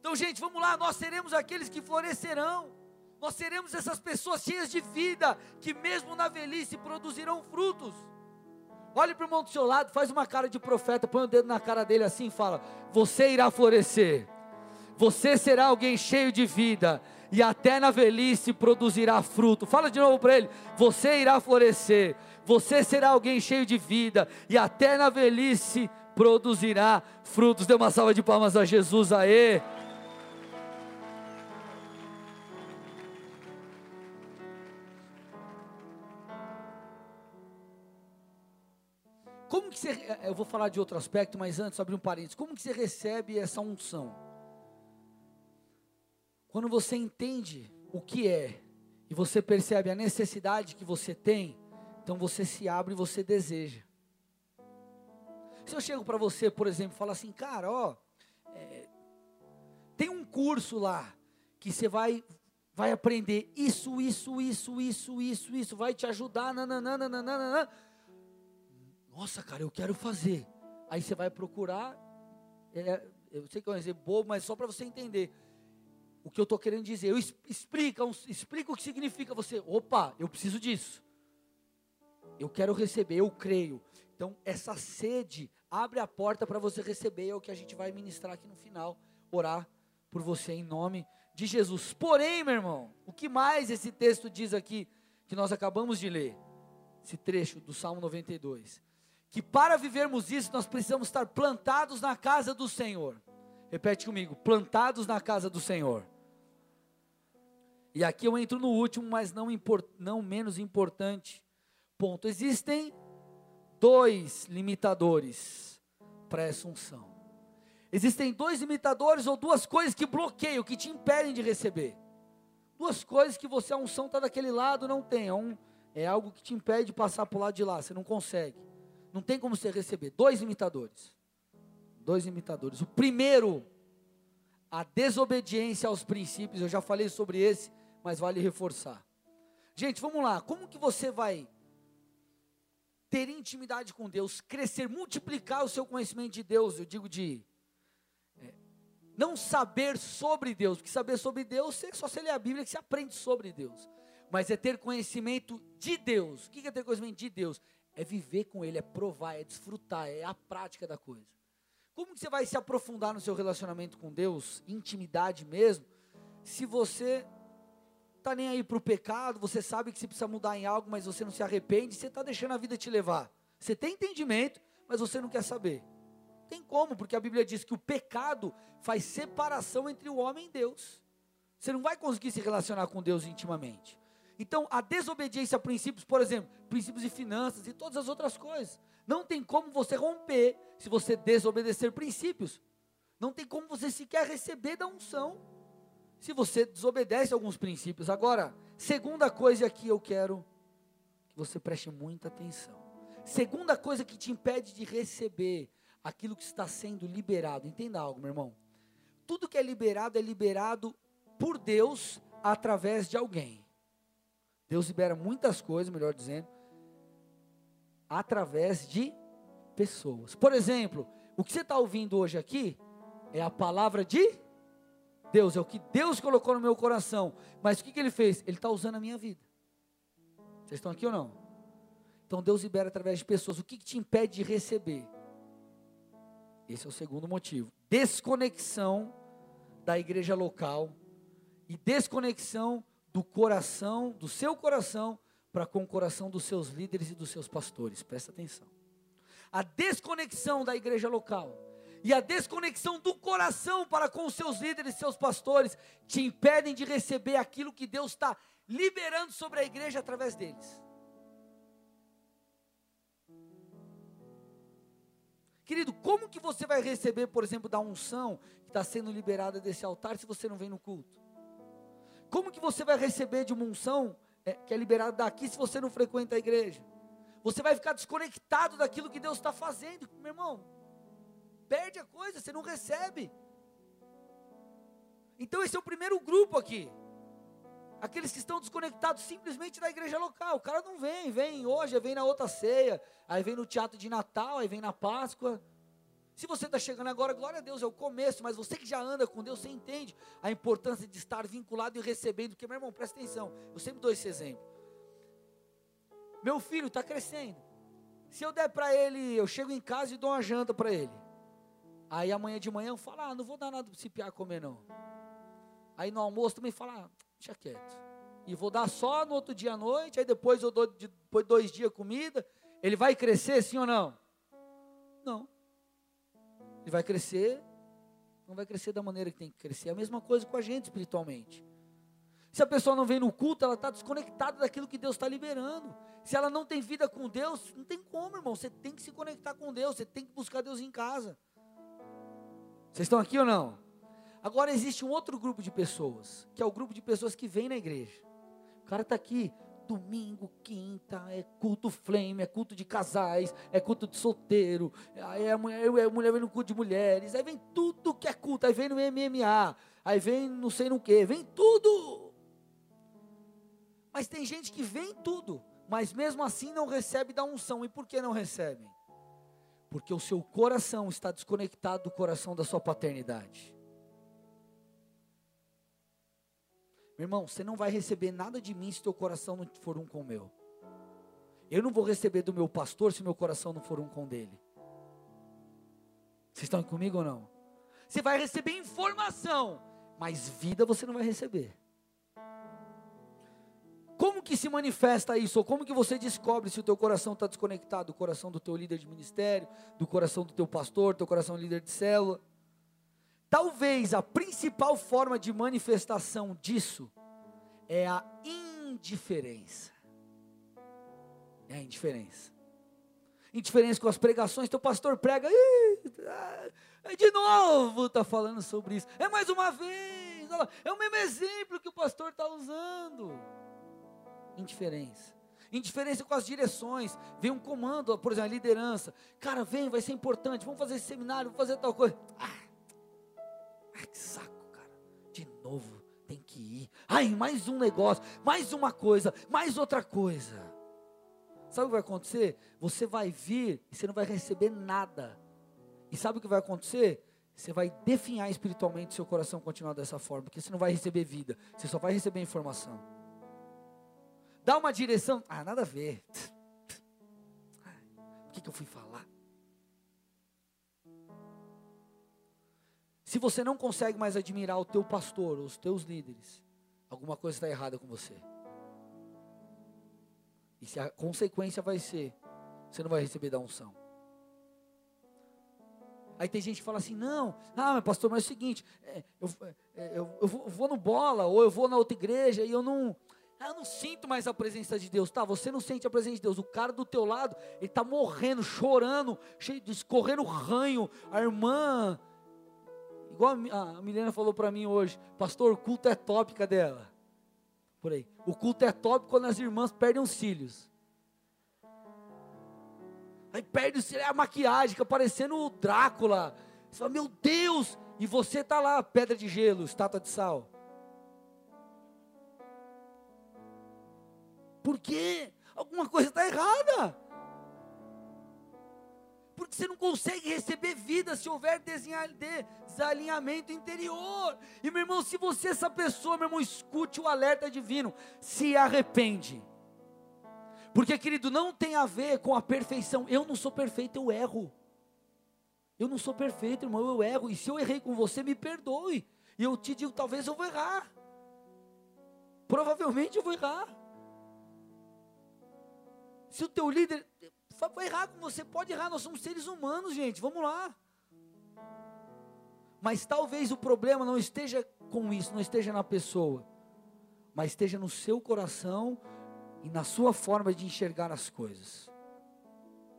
Então, gente, vamos lá. Nós seremos aqueles que florescerão. Nós seremos essas pessoas cheias de vida, que mesmo na velhice produzirão frutos. Olhe para o irmão do seu lado, faz uma cara de profeta, põe o dedo na cara dele assim e fala: Você irá florescer. Você será alguém cheio de vida e até na velhice produzirá fruto. Fala de novo para ele: você irá florescer. Você será alguém cheio de vida e até na velhice produzirá frutos. Dê uma salva de palmas a Jesus aí. eu vou falar de outro aspecto, mas antes, abrir um parênteses. Como que você recebe essa unção? Quando você entende o que é e você percebe a necessidade que você tem, então você se abre e você deseja. Se eu chego para você, por exemplo, e falo assim, cara, ó, é, tem um curso lá que você vai vai aprender isso, isso, isso, isso, isso, isso, vai te ajudar, nananana. Nossa, cara, eu quero fazer. Aí você vai procurar, é, eu sei que é um exemplo bobo, mas só para você entender o que eu estou querendo dizer. Eu explica, explica o que significa você. Opa, eu preciso disso. Eu quero receber, eu creio. Então, essa sede abre a porta para você receber, é o que a gente vai ministrar aqui no final, orar por você em nome de Jesus. Porém, meu irmão, o que mais esse texto diz aqui, que nós acabamos de ler, esse trecho do Salmo 92, que para vivermos isso nós precisamos estar plantados na casa do Senhor. Repete comigo: plantados na casa do Senhor. E aqui eu entro no último, mas não, import, não menos importante ponto. Existem dois limitadores para essa unção. Existem dois limitadores ou duas coisas que bloqueiam, que te impedem de receber. Duas coisas que você, a unção está daquele lado, não tem. É, um, é algo que te impede de passar para o lado de lá, você não consegue. Não tem como você receber. Dois imitadores. Dois imitadores. O primeiro, a desobediência aos princípios. Eu já falei sobre esse, mas vale reforçar. Gente, vamos lá. Como que você vai ter intimidade com Deus, crescer, multiplicar o seu conhecimento de Deus? Eu digo de é, não saber sobre Deus, porque saber sobre Deus, é só você lê a Bíblia que você aprende sobre Deus. Mas é ter conhecimento de Deus. O que é ter conhecimento de Deus? é viver com Ele, é provar, é desfrutar, é a prática da coisa. Como que você vai se aprofundar no seu relacionamento com Deus, intimidade mesmo, se você está nem aí para o pecado, você sabe que você precisa mudar em algo, mas você não se arrepende, você está deixando a vida te levar. Você tem entendimento, mas você não quer saber. Tem como, porque a Bíblia diz que o pecado faz separação entre o homem e Deus. Você não vai conseguir se relacionar com Deus intimamente. Então, a desobediência a princípios, por exemplo, princípios de finanças e todas as outras coisas, não tem como você romper se você desobedecer princípios. Não tem como você sequer receber da unção se você desobedece alguns princípios. Agora, segunda coisa aqui eu quero que você preste muita atenção. Segunda coisa que te impede de receber aquilo que está sendo liberado. Entenda algo, meu irmão. Tudo que é liberado é liberado por Deus através de alguém. Deus libera muitas coisas, melhor dizendo, através de pessoas. Por exemplo, o que você está ouvindo hoje aqui é a palavra de Deus, é o que Deus colocou no meu coração. Mas o que, que Ele fez? Ele está usando a minha vida. Vocês estão aqui ou não? Então Deus libera através de pessoas. O que, que te impede de receber? Esse é o segundo motivo. Desconexão da igreja local e desconexão do coração, do seu coração, para com o coração dos seus líderes e dos seus pastores. Presta atenção. A desconexão da igreja local e a desconexão do coração para com seus líderes seus pastores te impedem de receber aquilo que Deus está liberando sobre a igreja através deles. Querido, como que você vai receber, por exemplo, da unção que está sendo liberada desse altar se você não vem no culto? Como que você vai receber de uma unção é, que é liberada daqui se você não frequenta a igreja? Você vai ficar desconectado daquilo que Deus está fazendo, meu irmão. Perde a coisa, você não recebe. Então esse é o primeiro grupo aqui. Aqueles que estão desconectados simplesmente da igreja local. O cara não vem, vem hoje, vem na outra ceia, aí vem no teatro de Natal, aí vem na Páscoa. Se você está chegando agora, glória a Deus, é o começo, mas você que já anda com Deus, você entende a importância de estar vinculado e recebendo. Porque, meu irmão, presta atenção, eu sempre dou esse exemplo. Meu filho está crescendo. Se eu der para ele, eu chego em casa e dou uma janta para ele. Aí amanhã de manhã eu falo, ah, não vou dar nada para esse piar comer não. Aí no almoço também falo, ah, deixa quieto. E vou dar só no outro dia à noite, aí depois eu dou depois dois dias comida. Ele vai crescer sim ou não? Não. Ele vai crescer, não vai crescer da maneira que tem que crescer. É a mesma coisa com a gente espiritualmente. Se a pessoa não vem no culto, ela está desconectada daquilo que Deus está liberando. Se ela não tem vida com Deus, não tem como, irmão. Você tem que se conectar com Deus, você tem que buscar Deus em casa. Vocês estão aqui ou não? Agora existe um outro grupo de pessoas, que é o grupo de pessoas que vem na igreja. O cara está aqui, domingo, quinta, é culto flame, é culto de casais, é culto de solteiro, aí a mulher, a mulher vem no culto de mulheres, aí vem tudo que é culto, aí vem no MMA, aí vem não sei no que, vem tudo. Mas tem gente que vem tudo, mas mesmo assim não recebe da unção. E por que não recebe? Porque o seu coração está desconectado do coração da sua paternidade. Meu irmão, você não vai receber nada de mim se teu coração não for um com o meu. Eu não vou receber do meu pastor se meu coração não for um com dele. Vocês estão comigo ou não? Você vai receber informação, mas vida você não vai receber. Que se manifesta isso? Ou como que você descobre se o teu coração está desconectado do coração do teu líder de ministério, do coração do teu pastor, do teu coração líder de célula? Talvez a principal forma de manifestação disso é a indiferença. É a indiferença. Indiferença com as pregações, teu pastor prega, e de novo está falando sobre isso. É mais uma vez, é o mesmo exemplo que o pastor está usando. Indiferença. Indiferença com as direções. Vem um comando, por exemplo, a liderança. Cara, vem, vai ser importante. Vamos fazer esse seminário, vamos fazer tal coisa. Ah, Ai, que saco, cara. De novo, tem que ir. Ai, mais um negócio, mais uma coisa, mais outra coisa. Sabe o que vai acontecer? Você vai vir e você não vai receber nada. E sabe o que vai acontecer? Você vai definhar espiritualmente seu coração continuar dessa forma, porque você não vai receber vida, você só vai receber informação. Dá uma direção, ah, nada a ver. O que, que eu fui falar? Se você não consegue mais admirar o teu pastor, os teus líderes, alguma coisa está errada com você. E se a consequência vai ser, você não vai receber da unção. Aí tem gente que fala assim, não, ah, mas pastor, mas é o seguinte, é, é, eu, eu, eu, vou, no bola, ou eu vou na outra igreja, e eu não, ah, eu não sinto mais a presença de Deus. Tá, você não sente a presença de Deus. O cara do teu lado, ele está morrendo, chorando, cheio de escorrendo ranho. A irmã Igual a Milena falou para mim hoje, pastor, o culto é top, cadê ela? Por aí. O culto é top quando as irmãs perdem os cílios. Aí perde os cílios, é a maquiagem, fica parecendo o Drácula. Você fala, meu Deus! E você está lá, pedra de gelo, estátua de sal. Por quê? Alguma coisa está errada porque você não consegue receber vida se houver desalinhamento interior. E meu irmão, se você, essa pessoa, meu irmão, escute o alerta divino, se arrepende. Porque, querido, não tem a ver com a perfeição. Eu não sou perfeito, eu erro. Eu não sou perfeito, irmão, eu erro. E se eu errei com você, me perdoe. E eu te digo, talvez eu vou errar. Provavelmente eu vou errar. Se o teu líder, Vai errar com você, pode errar, nós somos seres humanos, gente, vamos lá. Mas talvez o problema não esteja com isso, não esteja na pessoa, mas esteja no seu coração e na sua forma de enxergar as coisas.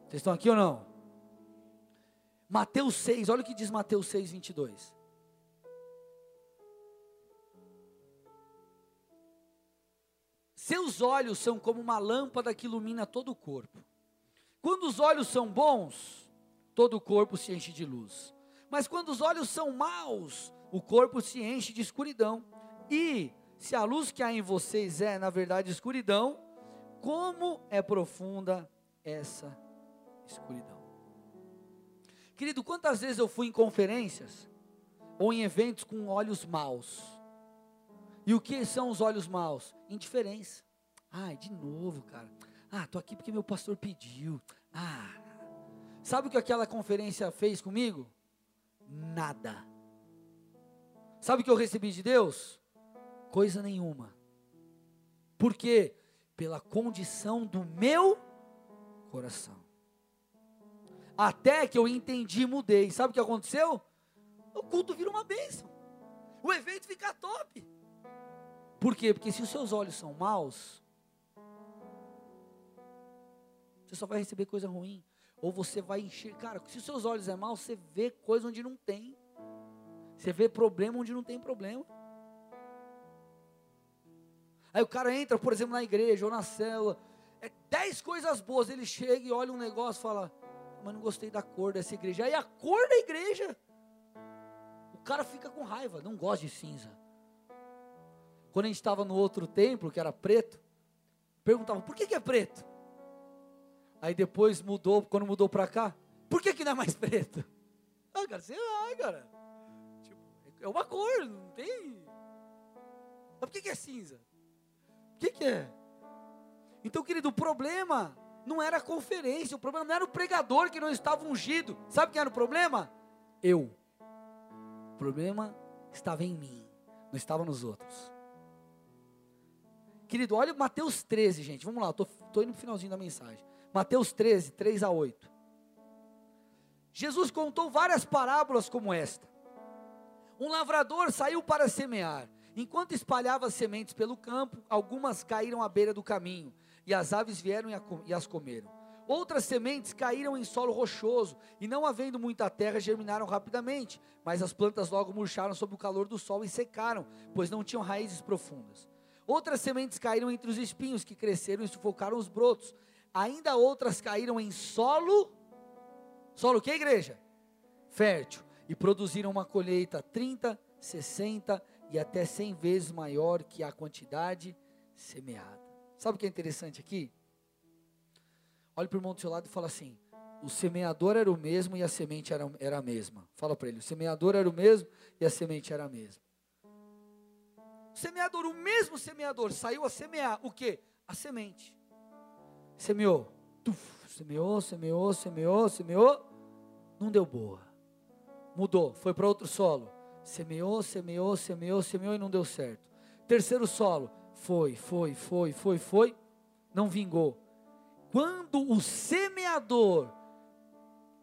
Vocês estão aqui ou não? Mateus 6, olha o que diz Mateus 6, 22. Seus olhos são como uma lâmpada que ilumina todo o corpo. Quando os olhos são bons, todo o corpo se enche de luz. Mas quando os olhos são maus, o corpo se enche de escuridão. E se a luz que há em vocês é, na verdade, escuridão, como é profunda essa escuridão. Querido, quantas vezes eu fui em conferências ou em eventos com olhos maus? E o que são os olhos maus? Indiferença. Ai, de novo, cara. Ah, tô aqui porque meu pastor pediu. Ah, sabe o que aquela conferência fez comigo? Nada. Sabe o que eu recebi de Deus? Coisa nenhuma. Por quê? Pela condição do meu coração. Até que eu entendi e mudei. Sabe o que aconteceu? O culto vira uma bênção. O evento fica top. Por quê? Porque se os seus olhos são maus, Você só vai receber coisa ruim. Ou você vai encher. Cara, se os seus olhos é mal, você vê coisa onde não tem. Você vê problema onde não tem problema. Aí o cara entra, por exemplo, na igreja ou na célula. É dez coisas boas. Ele chega e olha um negócio e fala: Mas não gostei da cor dessa igreja. Aí a cor da igreja. O cara fica com raiva, não gosta de cinza. Quando a gente estava no outro templo, que era preto, perguntavam: Por que, que é preto? Aí depois mudou, quando mudou para cá, por que, que não é mais preto? Ah, cara, sei lá, cara. Tipo, é uma cor, não tem. Mas por que, que é cinza? O que, que é? Então, querido, o problema não era a conferência, o problema não era o pregador que não estava ungido. Sabe quem era o problema? Eu. O problema estava em mim, não estava nos outros. Querido, olha Mateus 13, gente. Vamos lá, estou indo no finalzinho da mensagem. Mateus 13, 3 a 8. Jesus contou várias parábolas como esta. Um lavrador saiu para semear. Enquanto espalhava sementes pelo campo, algumas caíram à beira do caminho, e as aves vieram e as comeram. Outras sementes caíram em solo rochoso, e não havendo muita terra, germinaram rapidamente, mas as plantas logo murcharam sob o calor do sol e secaram, pois não tinham raízes profundas. Outras sementes caíram entre os espinhos que cresceram e sufocaram os brotos. Ainda outras caíram em solo, solo que igreja? Fértil, e produziram uma colheita 30, 60 e até 100 vezes maior que a quantidade semeada. Sabe o que é interessante aqui? Olhe para o irmão do seu lado e fala assim: o semeador era o mesmo e a semente era, era a mesma. Fala para ele: o semeador era o mesmo e a semente era a mesma. O semeador, o mesmo semeador, saiu a semear o que? A semente semeou. Tuf, semeou, semeou, semeou, semeou. Não deu boa. Mudou, foi para outro solo. Semeou, semeou, semeou, semeou e não deu certo. Terceiro solo. Foi, foi, foi, foi, foi. Não vingou. Quando o semeador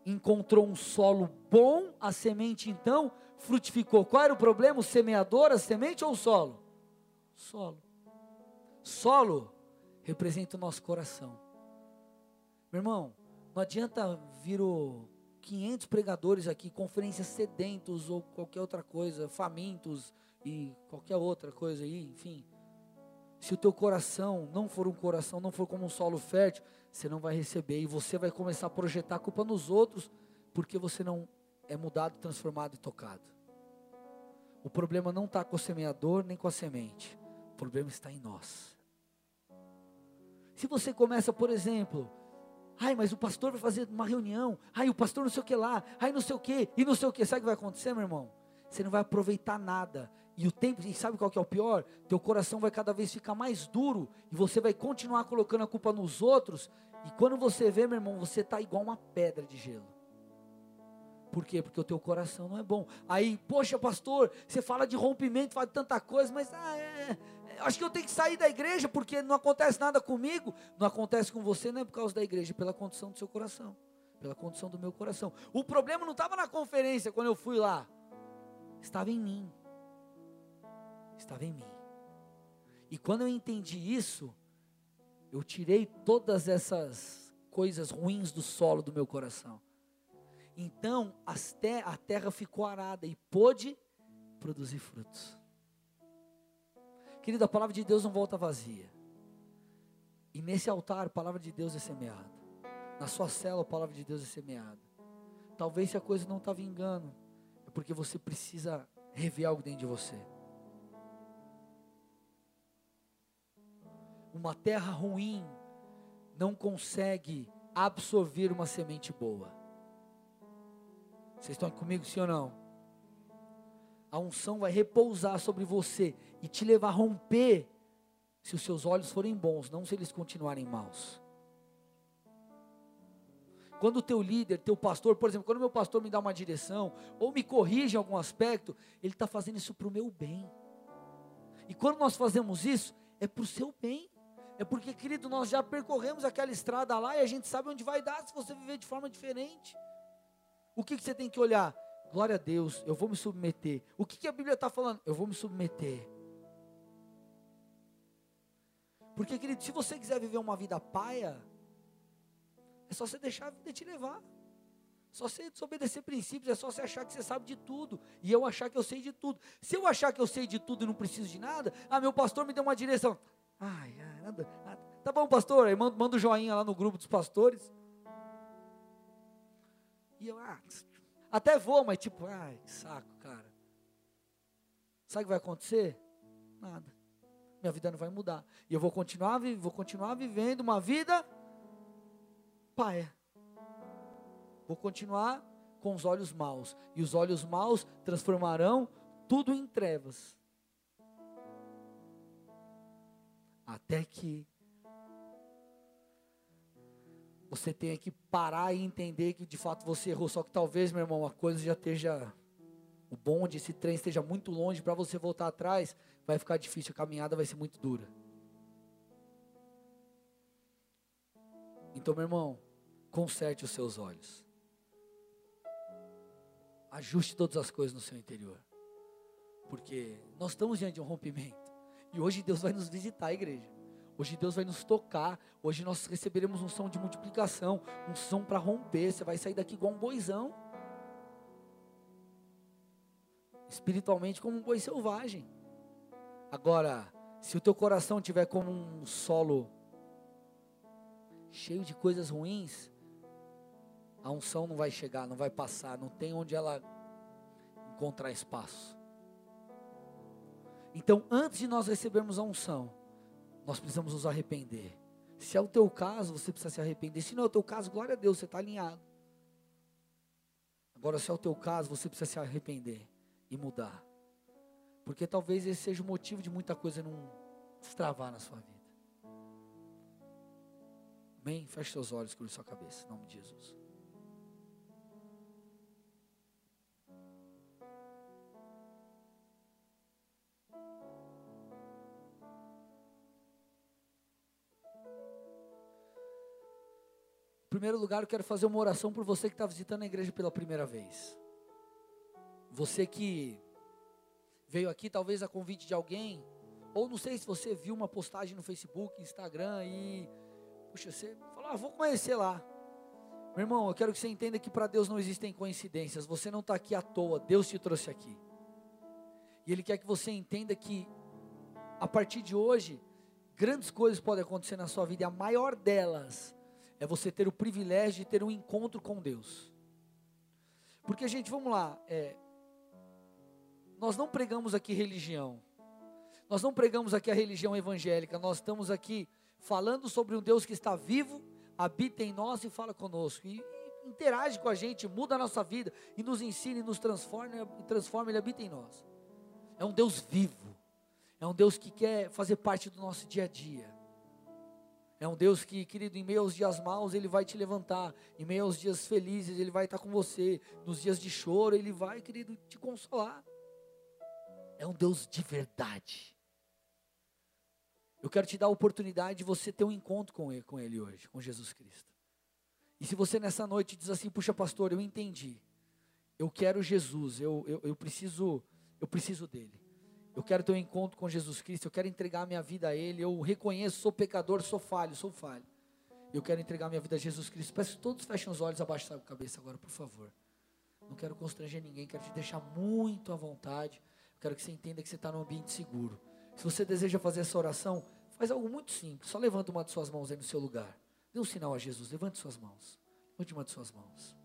encontrou um solo bom, a semente então frutificou. Qual era o problema? O semeador, a semente ou o solo? Solo. Solo representa o nosso coração. Meu irmão, não adianta vir o 500 pregadores aqui, conferências sedentos ou qualquer outra coisa, famintos e qualquer outra coisa aí, enfim. Se o teu coração não for um coração, não for como um solo fértil, você não vai receber e você vai começar a projetar a culpa nos outros, porque você não é mudado, transformado e tocado. O problema não está com o semeador nem com a semente, problema está em nós. Se você começa, por exemplo, ai, mas o pastor vai fazer uma reunião, ai, o pastor não sei o que lá, ai, não sei o que, e não sei o que, sabe o que vai acontecer, meu irmão? Você não vai aproveitar nada, e o tempo, e sabe qual que é o pior? Teu coração vai cada vez ficar mais duro, e você vai continuar colocando a culpa nos outros, e quando você vê, meu irmão, você está igual uma pedra de gelo. Por quê? Porque o teu coração não é bom. Aí, poxa, pastor, você fala de rompimento, fala de tanta coisa, mas ah, é, acho que eu tenho que sair da igreja porque não acontece nada comigo. Não acontece com você, não é por causa da igreja, é pela condição do seu coração, pela condição do meu coração. O problema não estava na conferência quando eu fui lá, estava em mim. Estava em mim. E quando eu entendi isso, eu tirei todas essas coisas ruins do solo do meu coração. Então a terra ficou arada e pôde produzir frutos. Querido, a palavra de Deus não volta vazia. E nesse altar, a palavra de Deus é semeada. Na sua cela, a palavra de Deus é semeada. Talvez se a coisa não está vingando, é porque você precisa rever algo dentro de você. Uma terra ruim não consegue absorver uma semente boa. Vocês estão comigo, sim ou não? A unção vai repousar sobre você e te levar a romper se os seus olhos forem bons, não se eles continuarem maus. Quando o teu líder, teu pastor, por exemplo, quando o meu pastor me dá uma direção, ou me corrige em algum aspecto, ele está fazendo isso para o meu bem. E quando nós fazemos isso, é para o seu bem. É porque, querido, nós já percorremos aquela estrada lá e a gente sabe onde vai dar se você viver de forma diferente. O que, que você tem que olhar? Glória a Deus, eu vou me submeter. O que, que a Bíblia está falando? Eu vou me submeter. Porque, querido, se você quiser viver uma vida paia, É só você deixar a vida te levar. Só você desobedecer princípios, é só você achar que você sabe de tudo. E eu achar que eu sei de tudo. Se eu achar que eu sei de tudo e não preciso de nada, ah, meu pastor me deu uma direção. Ai, ai nada, nada. Tá bom, pastor, aí manda, manda um joinha lá no grupo dos pastores. E eu, ah, até vou, mas tipo, ai, que saco, cara. Sabe o que vai acontecer? Nada. Minha vida não vai mudar. E eu vou continuar, vou continuar vivendo uma vida paia. Vou continuar com os olhos maus. E os olhos maus transformarão tudo em trevas. Até que você tenha que parar e entender que de fato você errou. Só que talvez, meu irmão, a coisa já esteja. O bonde, esse trem esteja muito longe para você voltar atrás. Vai ficar difícil, a caminhada vai ser muito dura. Então, meu irmão, conserte os seus olhos. Ajuste todas as coisas no seu interior. Porque nós estamos diante de um rompimento. E hoje Deus vai nos visitar, igreja. Hoje Deus vai nos tocar. Hoje nós receberemos um som de multiplicação, um som para romper. Você vai sair daqui igual um boizão. Espiritualmente como um boi selvagem. Agora, se o teu coração tiver como um solo cheio de coisas ruins, a unção não vai chegar, não vai passar, não tem onde ela encontrar espaço. Então, antes de nós recebermos a unção, nós precisamos nos arrepender. Se é o teu caso, você precisa se arrepender. Se não é o teu caso, glória a Deus, você está alinhado. Agora, se é o teu caso, você precisa se arrepender e mudar. Porque talvez esse seja o motivo de muita coisa não destravar na sua vida. Amém? Feche seus olhos, cruze sua cabeça, em nome de Jesus. Primeiro lugar, eu quero fazer uma oração por você que está visitando a igreja pela primeira vez. Você que veio aqui, talvez a convite de alguém, ou não sei se você viu uma postagem no Facebook, Instagram e, puxa, você falou, ah, vou conhecer lá. Meu irmão, eu quero que você entenda que para Deus não existem coincidências. Você não está aqui à toa, Deus te trouxe aqui. E Ele quer que você entenda que, a partir de hoje, grandes coisas podem acontecer na sua vida, e a maior delas é você ter o privilégio de ter um encontro com Deus. Porque, gente, vamos lá, é, nós não pregamos aqui religião, nós não pregamos aqui a religião evangélica, nós estamos aqui falando sobre um Deus que está vivo, habita em nós e fala conosco, e, interage com a gente, muda a nossa vida, e nos ensina e nos transforma, e transforma, Ele habita em nós. É um Deus vivo, é um Deus que quer fazer parte do nosso dia a dia. É um Deus que, querido, em meio aos dias maus, Ele vai te levantar. Em meio aos dias felizes, Ele vai estar com você. Nos dias de choro, Ele vai, querido, te consolar. É um Deus de verdade. Eu quero te dar a oportunidade de você ter um encontro com Ele, com ele hoje, com Jesus Cristo. E se você nessa noite diz assim, puxa pastor, eu entendi. Eu quero Jesus, eu, eu, eu preciso, eu preciso dele. Eu quero ter um encontro com Jesus Cristo. Eu quero entregar minha vida a Ele. Eu reconheço, sou pecador, sou falho, sou falho. Eu quero entregar minha vida a Jesus Cristo. Peço que todos fechem os olhos, abaixem a cabeça agora, por favor. Não quero constranger ninguém, quero te deixar muito à vontade. Quero que você entenda que você está num ambiente seguro. Se você deseja fazer essa oração, faz algo muito simples. Só levanta uma de suas mãos aí no seu lugar. Dê um sinal a Jesus. Levante suas mãos. Levante uma de suas mãos.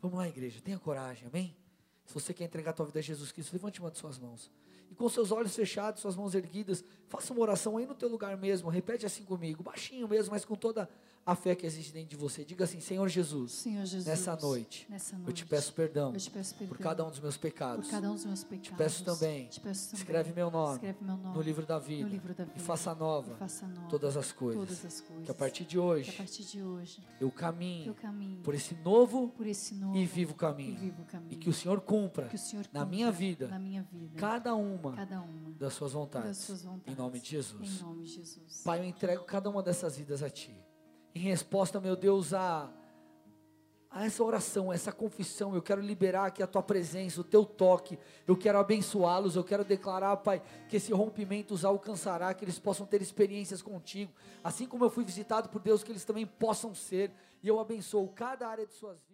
Vamos lá, igreja. Tenha coragem, amém? Se você quer entregar a tua vida a Jesus Cristo, levante uma de suas mãos e com seus olhos fechados, suas mãos erguidas, faça uma oração aí no teu lugar mesmo, repete assim comigo, baixinho mesmo, mas com toda a fé que existe dentro de você. Diga assim: Senhor Jesus, Senhor Jesus nessa, noite, nessa noite eu te peço perdão, te peço perdão por cada um dos meus pecados. Por cada um dos meus pecados. Te peço também, te peço também escreve, meu nome, escreve meu nome no livro da vida, livro da vida e, faça nova, faça nova todas, as coisas, todas as coisas. Que a partir de hoje, a partir de hoje eu caminho, eu caminho por esse novo, por esse novo e, vivo caminho, e vivo caminho. E que o Senhor cumpra, que o Senhor na, cumpra minha vida, na minha vida cada uma, cada uma das suas vontades, das suas vontades. Em nome de Jesus. Em nome de Jesus. Pai, eu entrego cada uma dessas vidas a Ti. Em resposta, meu Deus, a, a essa oração, a essa confissão. Eu quero liberar aqui a tua presença, o teu toque. Eu quero abençoá-los. Eu quero declarar, Pai, que esse rompimento os alcançará, que eles possam ter experiências contigo. Assim como eu fui visitado por Deus, que eles também possam ser. E eu abençoo cada área de suas vidas.